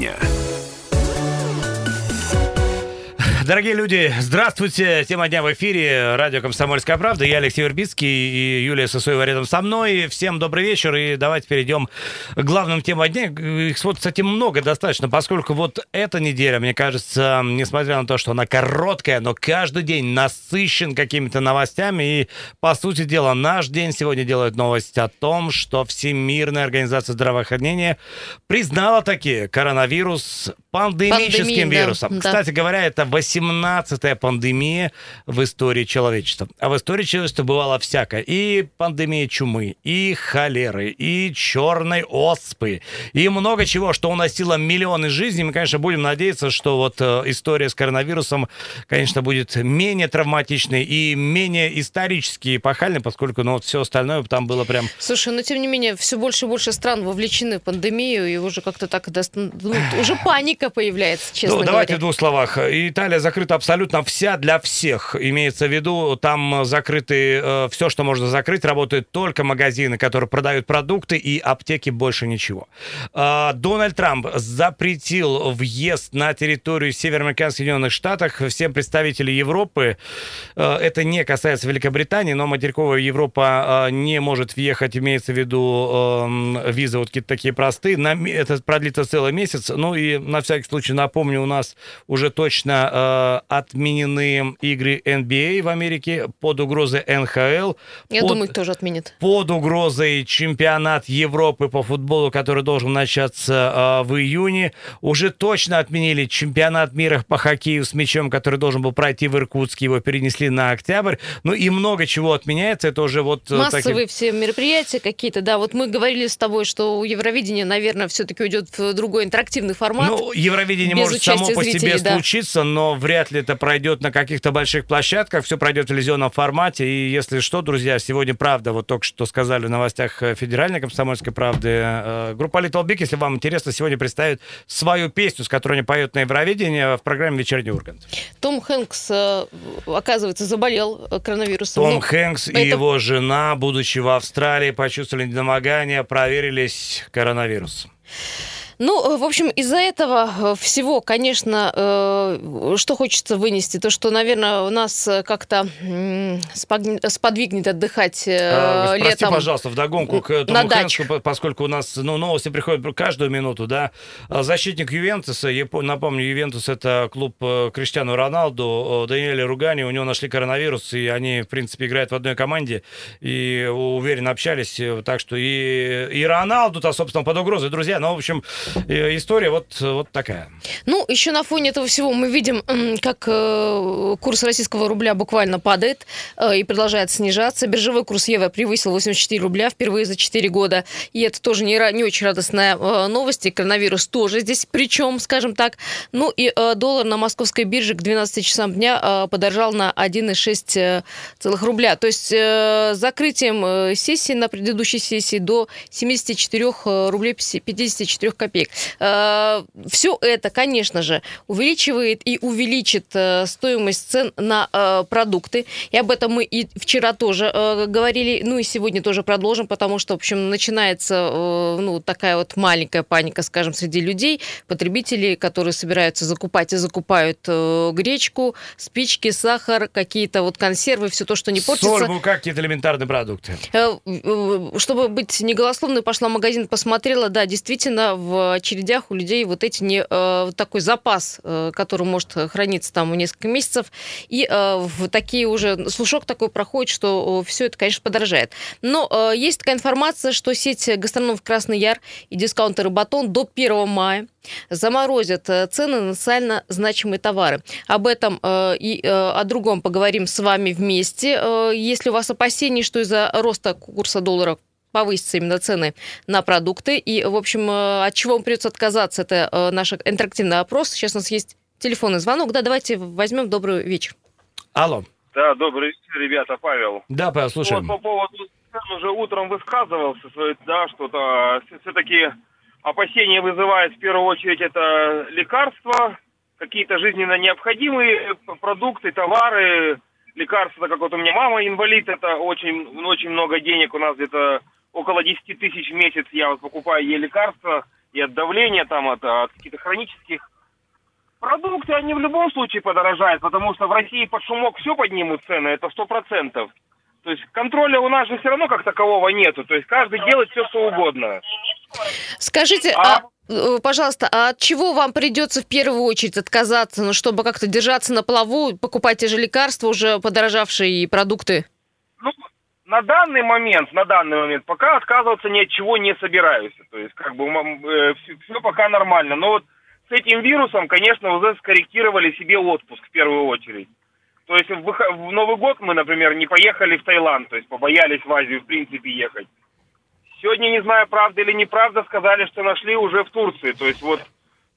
дня. Дорогие люди, здравствуйте. Тема дня в эфире. Радио «Комсомольская правда». Я Алексей Вербицкий и Юлия Сосоева рядом со мной. Всем добрый вечер. И давайте перейдем к главным темам дня. Их, вот, кстати, много достаточно, поскольку вот эта неделя, мне кажется, несмотря на то, что она короткая, но каждый день насыщен какими-то новостями. И, по сути дела, наш день сегодня делает новость о том, что Всемирная организация здравоохранения признала таки коронавирус пандемическим Пандемия, вирусом. да. Кстати говоря, это 18-я пандемия в истории человечества. А в истории человечества бывало всякое. И пандемия чумы, и холеры, и черной оспы, и много чего, что уносило миллионы жизней. Мы, конечно, будем надеяться, что вот э, история с коронавирусом, конечно, будет менее травматичной и менее исторически эпохальной, поскольку, ну, вот все остальное там было прям... Слушай, но тем не менее, все больше и больше стран вовлечены в пандемию, и уже как-то так, ну, уже паника появляется, честно ну, говоря. давайте в двух словах. Италия закрыта абсолютно вся для всех. Имеется в виду, там закрыты все, что можно закрыть. Работают только магазины, которые продают продукты, и аптеки больше ничего. А, Дональд Трамп запретил въезд на территорию североамериканских Соединенных Штатов всем представителям Европы. Э, Это не касается Великобритании, но материковая Европа э, не может въехать, имеется в виду эм, визы вот какие-то такие простые. На Это продлится целый месяц. Ну и на всякий случай напомню, у нас уже точно э, отменены игры NBA в Америке под угрозой НХЛ. Я под- думаю, их тоже отменят. под угрозой чемпионат Европы по футболу, который должен начаться э, в июне. Уже точно отменили чемпионат мира по хоккею с мячом, который должен был пройти в Иркутске. Его перенесли на октябрь. Ну и много чего отменяется. Это уже вот... э, Массовые такие- все мероприятия какие-то, да. Вот мы говорили с тобой, что у Евровидения, наверное, все-таки уйдет в другой интерактивный формат. Ну, Евровидение может само по себе зрителей, да. случиться, но вряд ли это пройдет на каких-то больших площадках. Все пройдет в телевизионном формате. И если что, друзья, сегодня правда, вот только что сказали в новостях э, Федеральной комсомольской правды, э, группа Little Big, если вам интересно, сегодня представит свою песню, с которой они поют на Евровидении в программе «Вечерний Ургант». Том Хэнкс, э, оказывается, заболел э, коронавирусом. Том Ну, Хэнкс и это- его жена, будучи в Австралии, почувствовали недомогание, проверились коронавирус. Ну, э, в общем, из-за этого э, всего, конечно, э, что хочется вынести, то, что, наверное, у нас как-то сподвигнет отдыхать А, Прости, летом. пожалуйста, вдогонку к Тому по- поскольку у нас ну, новости приходят каждую минуту, да. А, Защитник Ювентуса, я по- напомню, Ювентус это клуб Криштиану Роналду, Даниэля Ругани, у него нашли коронавирус, и они, в принципе, играют в одной команде, и уверенно общались, так что и, и Роналду-то, собственно, под угрозой, друзья. Ну, в общем, история вот, вот такая. Ну, еще на фоне этого всего мы видим, как э, курс российского рубля буквально падает э, и продолжает снижаться. Биржевой курс евро превысил 84 рубля впервые за 4 года. И это тоже не, не очень радостная э, новость. И коронавирус тоже здесь причем, скажем так. Ну и доллар на московской бирже к 12 часам дня подорожал на 1,6 э, целых рубля. То есть закрытием сессии на предыдущей сессии до 74 рублей 54 копеек. Все это, конечно же, увеличивает и увеличит э, стоимость цен на э, продукты. И об этом мы и вчера тоже э, говорили, ну и сегодня тоже продолжим, потому что, в общем, начинается э, ну, такая вот маленькая паника, скажем, среди людей, потребителей, которые собираются закупать и закупают э, гречку, спички, сахар, какие-то вот консервы, все то, что не портится. Соль, мука, какие-то элементарные продукты. Э, э, Чтобы быть неголословной, пошла в магазин, посмотрела, да, действительно, в очередях у людей вот эти не, э, вот такой запас, э, который может храниться там несколько месяцев, и э, в такие уже, слушок такой проходит, что все это, конечно, подорожает. Но есть такая информация, что сеть гастрономов «Красный Яр» и дискаунтеры «Батон» до 1 мая заморозят цены на социально значимые товары. Об этом и о другом поговорим с вами вместе. Если у вас опасения, что из-за роста курса доллара повысятся именно цены на продукты. И, в общем, э, от чего вам придется отказаться, это э, наш интерактивный опрос. Сейчас у нас есть телефонный звонок. Да, давайте возьмем. Добрый вечер. Алло. Да, добрый вечер, ребята, Павел. Да, Павел, слушаем. Вот по поводу цен уже утром высказывался, да, что-то все-таки опасения вызывает в первую очередь это лекарства, какие-то жизненно необходимые продукты, товары, лекарства, как вот у меня мама инвалид, это очень, очень много денег, у нас где-то около 10 тысяч в месяц я вот покупаю ей лекарства, и от давления, там, от, от каких-то хронических продукты, они в любом случае подорожают, потому что в России под шумок все поднимут цены, это сто процентов. То есть контроля у нас же все равно как такового нету. То есть каждый делает все, что угодно. Скажите, а, а э, пожалуйста, а от чего вам придется в первую очередь отказаться, ну, чтобы как-то держаться на плаву, покупать те же лекарства, уже подорожавшие продукты? Ну, на данный момент, на данный момент, пока отказываться ни от чего не собираюсь. То есть, как бы, э, все, пока нормально. Но вот с этим вирусом, конечно, уже скорректировали себе отпуск в первую очередь. То есть в, в Новый год мы, например, не поехали в Таиланд, то есть побоялись в Азию в принципе ехать. Сегодня, не знаю, правда или неправда, сказали, что нашли уже в Турции. То есть вот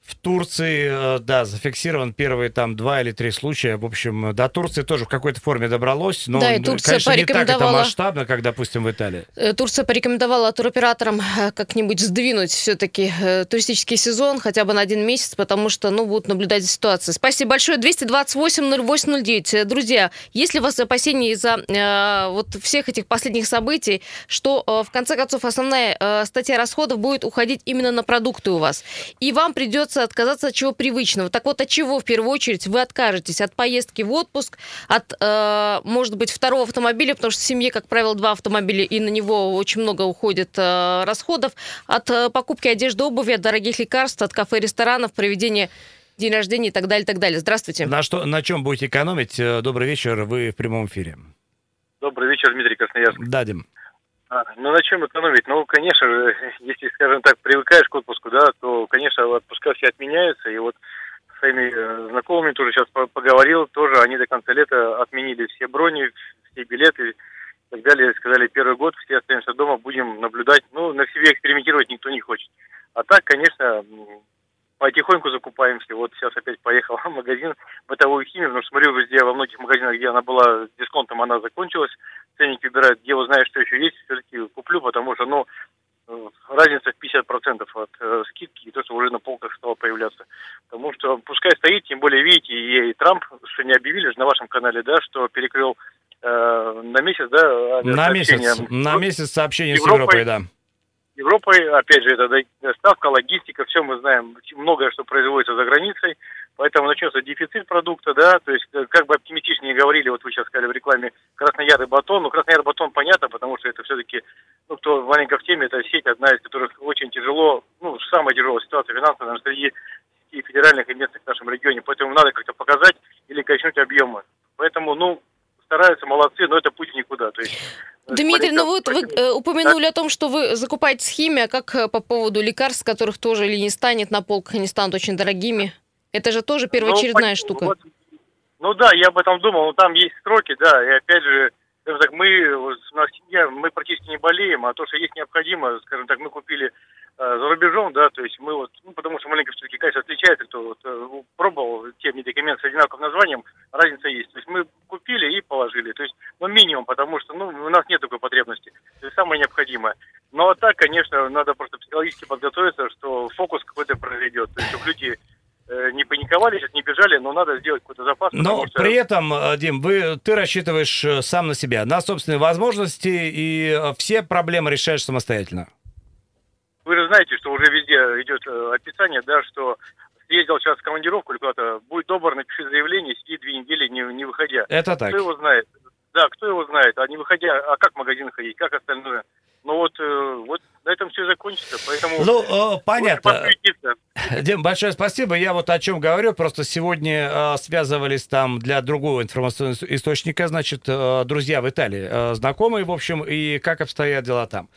в Турции, э, да, зафиксирован первые там два или три случая. В общем, до Турции тоже в какой-то форме добралось, но, да, и Турция конечно, не так это масштабно, как, допустим, в Италии. Э, Турция порекомендовала туроператорам э, как-нибудь сдвинуть все-таки туристический сезон хотя бы на один месяц, потому что, ну, будут наблюдать за ситуацией. Спасибо большое. 228-08-09. Друзья, есть ли у вас опасения из-за э, вот всех этих последних событий, что, э, в конце концов, основная э, статья расходов будет уходить именно на продукты у вас, и вам придется придется отказаться от чего привычного. Так вот, от чего в первую очередь вы откажетесь? От поездки в отпуск, от, э, может быть, второго автомобиля, потому что в семье, как правило, два автомобиля, и на него очень много уходит э, расходов, от э, покупки одежды, обуви, от дорогих лекарств, от кафе, ресторанов, проведения день рождения и так далее, и так далее. Здравствуйте. На, что, на чем будете экономить? Э, добрый вечер, вы в прямом эфире. Добрый вечер, Дмитрий Красноярск. Дадим. А, ну, на чем экономить? Ну, конечно, если, скажем так, привыкаешь к отпуску, да, то, конечно, отпуска все отменяются. И вот с своими э, знакомыми тоже сейчас поговорил, тоже они до конца лета отменили все брони, все билеты и так далее. Сказали, первый год все остаемся дома, будем наблюдать. Ну, на себе экспериментировать никто не хочет. А так, конечно, потихоньку закупаемся. Вот сейчас опять поехал в магазин бытовую химию, потому что смотрю везде, во многих магазинах, где она была с дисконтом, она закончилась. Ценники выбирают, где знаете, что еще есть, все-таки куплю, потому что, ну, разница в 50% от э, скидки и то, что уже на полках стало появляться. Потому что пускай стоит, тем более, видите, и, и Трамп, что не объявили же на вашем канале, да, что перекрыл э, на месяц, да, на месяц, на месяц сообщение с Европой, да. Европой, опять же, это доставка, логистика, все мы знаем, многое, что производится за границей, поэтому начнется дефицит продукта, да, то есть, э, как бы оптимистичнее говорили, вот вы сейчас сказали в рекламе, красноярый батон, ну, красноярый батон понятно, потому что это все-таки, ну, кто маленько в теме, это сеть, одна из которых очень тяжело, ну, самая тяжелая ситуация финансовая, наверное, среди и федеральных и местных в нашем регионе, поэтому надо как-то показать или качнуть объемы. Поэтому, ну, стараются, молодцы, но это путь никуда. То есть Дмитрий, ну вот вы э, упомянули да? о том, что вы закупаете химия, как э, по поводу лекарств, которых тоже или не станет на полках, они станут очень дорогими. Это же тоже первоочередная ну, штука. Вот, ну да, я об этом думал, но там есть сроки, да, и опять же, скажем так, мы, у нас семья, мы практически не болеем, а то, что есть необходимо, скажем так, мы купили Э, за рубежом, да, то есть мы вот, ну, потому что маленько все-таки, конечно, отличается, кто вот, э, пробовал те медикаменты с одинаковым названием, разница есть. То есть мы купили и положили, то есть, ну, минимум, потому что, ну, у нас нет такой потребности, это самое необходимое. Но а так, конечно, надо просто психологически подготовиться, что фокус какой-то произойдет, то есть, чтобы люди э, не паниковали, сейчас не бежали, но надо сделать какой-то запас. Но что... при этом, Дим, вы, ты рассчитываешь сам на себя, на собственные возможности, и все проблемы решаешь самостоятельно. Вы же знаете, что уже везде идет э, описание, да, что съездил сейчас в командировку или куда-то, будь добр, напиши заявление, сиди две недели, не, не выходя. Это так. Кто его знает? Да, кто его знает? А не выходя, а как в магазин ходить, как остальное? Ну вот, э, вот на этом все закончится, поэтому... Ну, э, понятно. Дим, большое спасибо. Я вот о чем говорю, просто сегодня э, связывались там для другого информационного источника, значит, э, друзья в Италии, э, знакомые, в общем, и как обстоят дела там.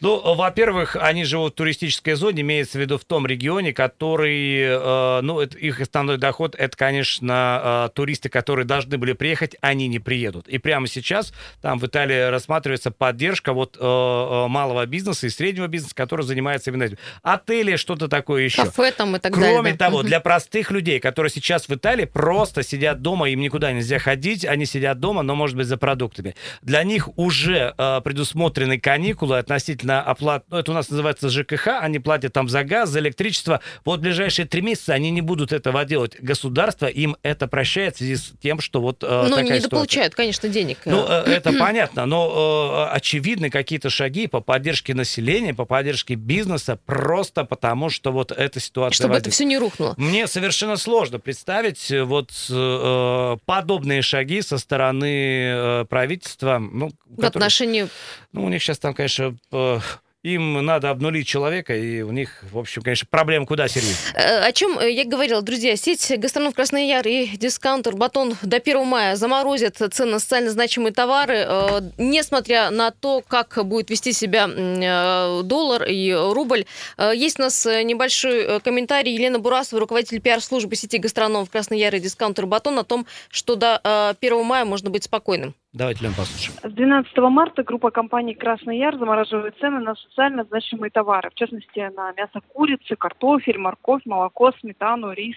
Ну, во-первых, они живут в туристической зоне, имеется в виду в том регионе, который, э, ну, это, их основной доход, это, конечно, э, туристы, которые должны были приехать, они не приедут. И прямо сейчас там в Италии рассматривается поддержка вот э малого бизнеса и среднего бизнеса, который занимается именно этим. Отели, что-то такое еще. Кафе там и так Кроме далее. Кроме того, для простых людей, которые сейчас в Италии просто сидят дома, им никуда нельзя ходить, они сидят дома, но, может быть, за продуктами. Для них уже э, предусмотрены каникулы относительно оплат, ну, это у нас называется ЖКХ, они платят там за газ, за электричество. Вот в ближайшие три месяца они не будут этого делать. Государство им это прощает в связи с тем, что вот э, ну, такая не получают, конечно, денег. Ну, э, это понятно, но э, очевидны какие-то шаги шаги по поддержке населения, по поддержке бизнеса, просто потому что вот эта ситуация... Чтобы возникла. это все не рухнуло. Мне совершенно сложно представить э, вот э, подобные шаги со стороны э, правительства. Ну, В которые- отношении... ну, у них сейчас там, конечно, э, им надо обнулить человека, и у них, в общем, конечно, проблем куда серьезнее. Э, О чем я говорила, друзья, сеть гастроном Красный Яр и дискаунтер Батон до 1 мая заморозят цены на социально значимые товары, э, несмотря на то, как будет вести себя э, доллар и рубль. Э, Есть у нас э, небольшой э, комментарий Елена Бурасова, руководитель пиар-службы сети гастроном Красный Яр и дискаунтер Батон о том, что до э, 1 мая можно быть спокойным. Давайте, Лен, послушаем. С 12 марта группа компаний «Красный Яр» замораживает цены на социально значимые товары, в частности, на мясо курицы, картофель, морковь, молоко, сметану, рис,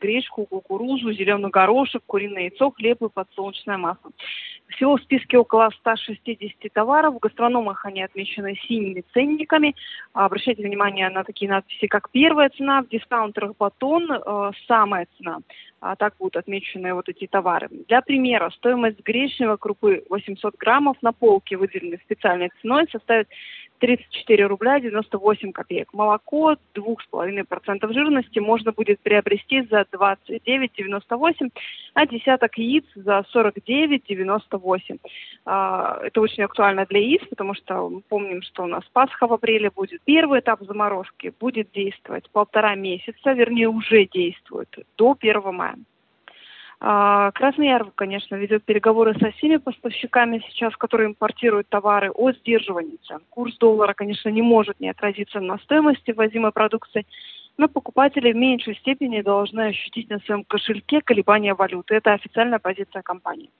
гречку, кукурузу, зеленый горошек, куриное яйцо, хлеб и подсолнечное масло. Всего в списке около 160 товаров. В гастрономах они отмечены синими ценниками. А, Обращайте внимание на такие надписи, как первая цена, в дискаунтерах батон, э, самая цена. А так будут отмечены вот эти товары. Для примера, стоимость гречневой крупы 800 граммов на полке, выделенной специальной ценой, составит 34 рубля 98 копеек. Молоко 2,5% жирности можно будет приобрести за 29,98, а десяток яиц за 49,98. А, Это очень актуально для яиц, потому что мы помним, что у нас Пасха в апреле будет. Первый этап заморозки будет действовать полтора месяца, вернее уже действует до 1 мая. А, Красный Яр, конечно, ведет переговоры со всеми поставщиками сейчас, которые импортируют товары о сдерживании цен. Курс доллара, конечно, не может не отразиться на стоимости ввозимой продукции, но покупатели в меньшей степени должны ощутить на своем кошельке колебания валюты. Это официальная позиция компании.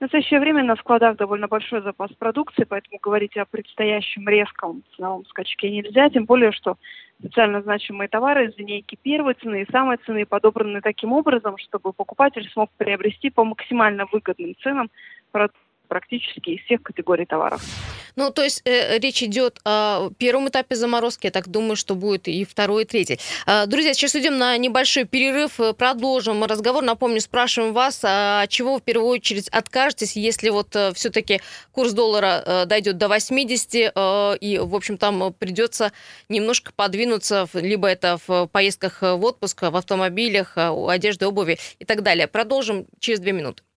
В настоящее время на складах довольно большой запас продукции, поэтому говорить о предстоящем резком ценовом скачке нельзя, тем более, что социально значимые товары из линейки первой цены и самой цены подобраны таким образом, чтобы покупатель смог приобрести по максимально выгодным ценам продукты практически из всех категорий товаров. Ну, то есть э, речь идет о первом этапе заморозки, я так думаю, что будет и второй, и третий. А, Друзья, сейчас идем на небольшой перерыв, э, продолжим разговор. Напомню, спрашиваем вас, а чего в первую очередь откажетесь, если вот все-таки курс доллара э, дойдет до 80, э, и, в общем, там придется немножко подвинуться, либо это в поездках в отпуск, в автомобилях, э, одежде, обуви и так далее. Продолжим через две минуты.